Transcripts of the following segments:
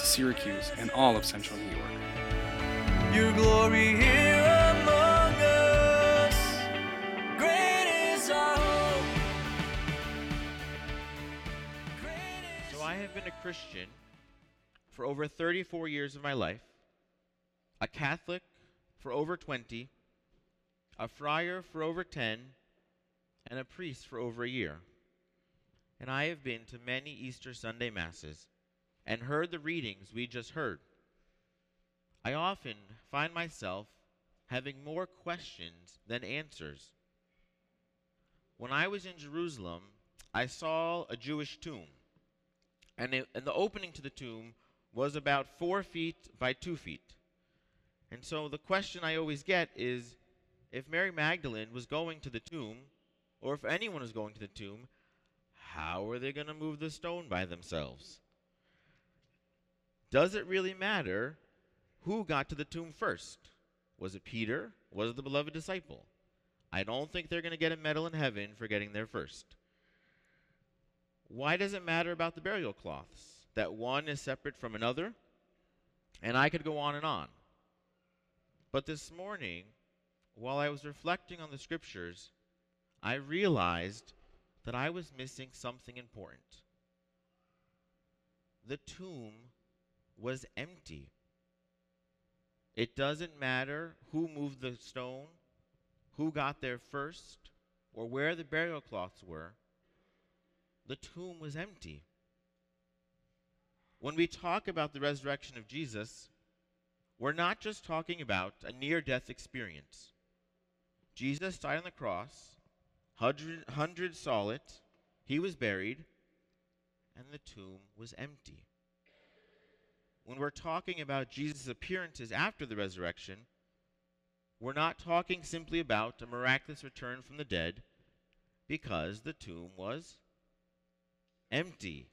to Syracuse and all of central New York. Your glory here among us. Great is our hope. Great is So I have been a Christian for over 34 years of my life, a Catholic for over 20, a friar for over 10, and a priest for over a year. And I have been to many Easter Sunday Masses and heard the readings we just heard. I often find myself having more questions than answers. When I was in Jerusalem, I saw a Jewish tomb and, it, and the opening to the tomb was about four feet by two feet. And so the question I always get is if Mary Magdalene was going to the tomb, or if anyone was going to the tomb, how are they going to move the stone by themselves? Does it really matter who got to the tomb first? Was it Peter? Was it the beloved disciple? I don't think they're going to get a medal in heaven for getting there first. Why does it matter about the burial cloths? That one is separate from another? And I could go on and on. But this morning, while I was reflecting on the scriptures, I realized that I was missing something important. The tomb was empty. It doesn't matter who moved the stone, who got there first, or where the burial cloths were. The tomb was empty. When we talk about the resurrection of Jesus, we're not just talking about a near death experience. Jesus died on the cross, hundred, hundreds saw it, he was buried, and the tomb was empty. When we're talking about Jesus' appearances after the resurrection, we're not talking simply about a miraculous return from the dead because the tomb was empty.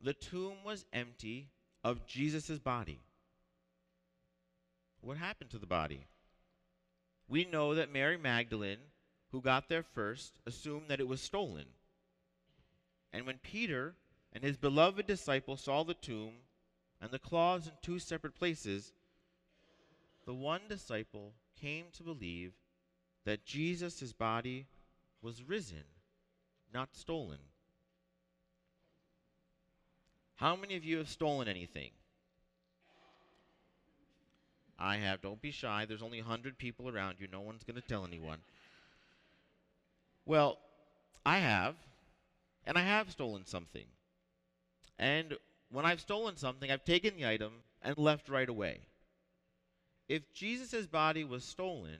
The tomb was empty of Jesus' body. What happened to the body? We know that Mary Magdalene, who got there first, assumed that it was stolen. And when Peter and his beloved disciple saw the tomb and the cloths in two separate places, the one disciple came to believe that Jesus' body was risen, not stolen. How many of you have stolen anything? I have. Don't be shy. There's only 100 people around you. No one's going to tell anyone. Well, I have, and I have stolen something. And when I've stolen something, I've taken the item and left right away. If Jesus' body was stolen,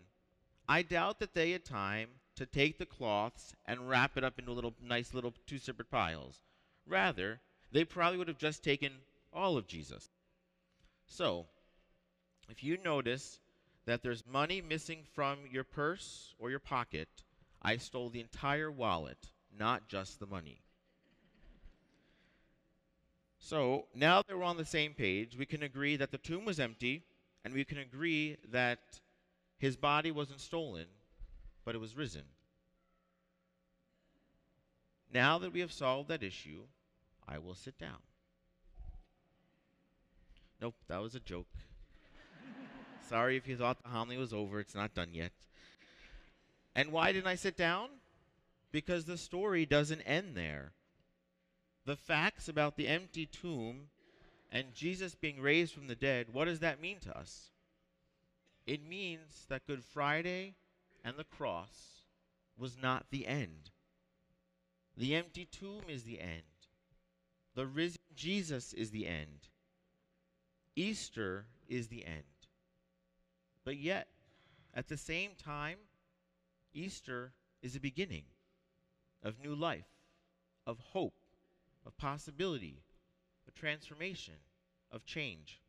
I doubt that they had time to take the cloths and wrap it up into little nice little two separate piles. Rather, they probably would have just taken all of Jesus. So, if you notice that there's money missing from your purse or your pocket, I stole the entire wallet, not just the money. So, now that we're on the same page, we can agree that the tomb was empty, and we can agree that his body wasn't stolen, but it was risen. Now that we have solved that issue, I will sit down. Nope, that was a joke. Sorry if you thought the homily was over, it's not done yet. And why didn't I sit down? Because the story doesn't end there. The facts about the empty tomb and Jesus being raised from the dead, what does that mean to us? It means that Good Friday and the cross was not the end. The empty tomb is the end. The risen Jesus is the end. Easter is the end. But yet, at the same time, Easter is a beginning of new life, of hope, of possibility, of transformation, of change.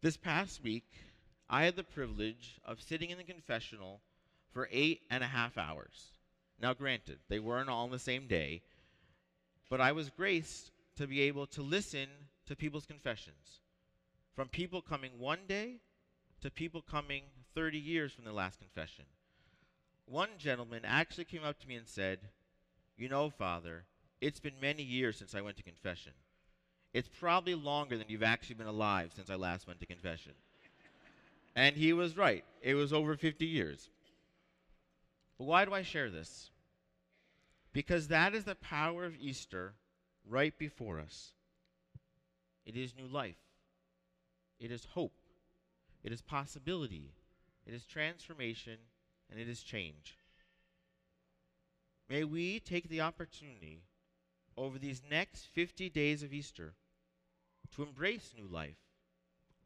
This past week, I had the privilege of sitting in the confessional for eight and a half hours. Now, granted, they weren't all on the same day, but I was graced to be able to listen to people's confessions. From people coming one day to people coming 30 years from their last confession. One gentleman actually came up to me and said, You know, Father, it's been many years since I went to confession. It's probably longer than you've actually been alive since I last went to confession. and he was right. It was over 50 years. But why do I share this? Because that is the power of Easter right before us. It is new life, it is hope, it is possibility, it is transformation, and it is change. May we take the opportunity over these next 50 days of Easter to embrace new life,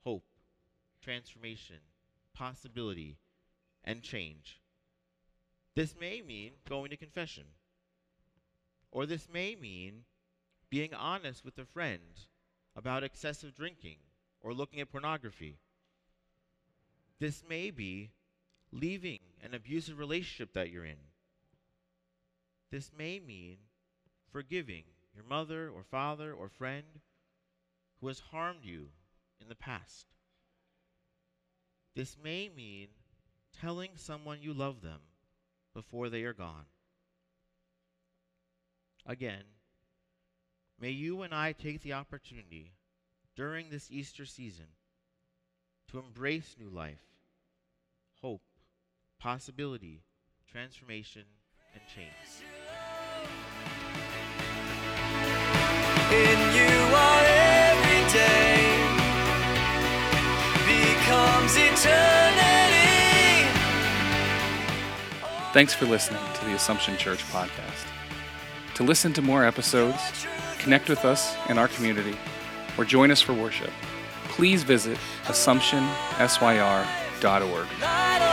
hope, transformation, possibility, and change. This may mean going to confession, or this may mean being honest with a friend about excessive drinking or looking at pornography. This may be leaving an abusive relationship that you're in. This may mean forgiving your mother or father or friend who has harmed you in the past. This may mean telling someone you love them before they are gone. Again, may you and I take the opportunity during this Easter season to embrace new life, hope, possibility, transformation, and change. In you our every day becomes eternity. Thanks for listening to the Assumption Church podcast. To listen to more episodes, connect with us in our community, or join us for worship, please visit AssumptionSYR.org.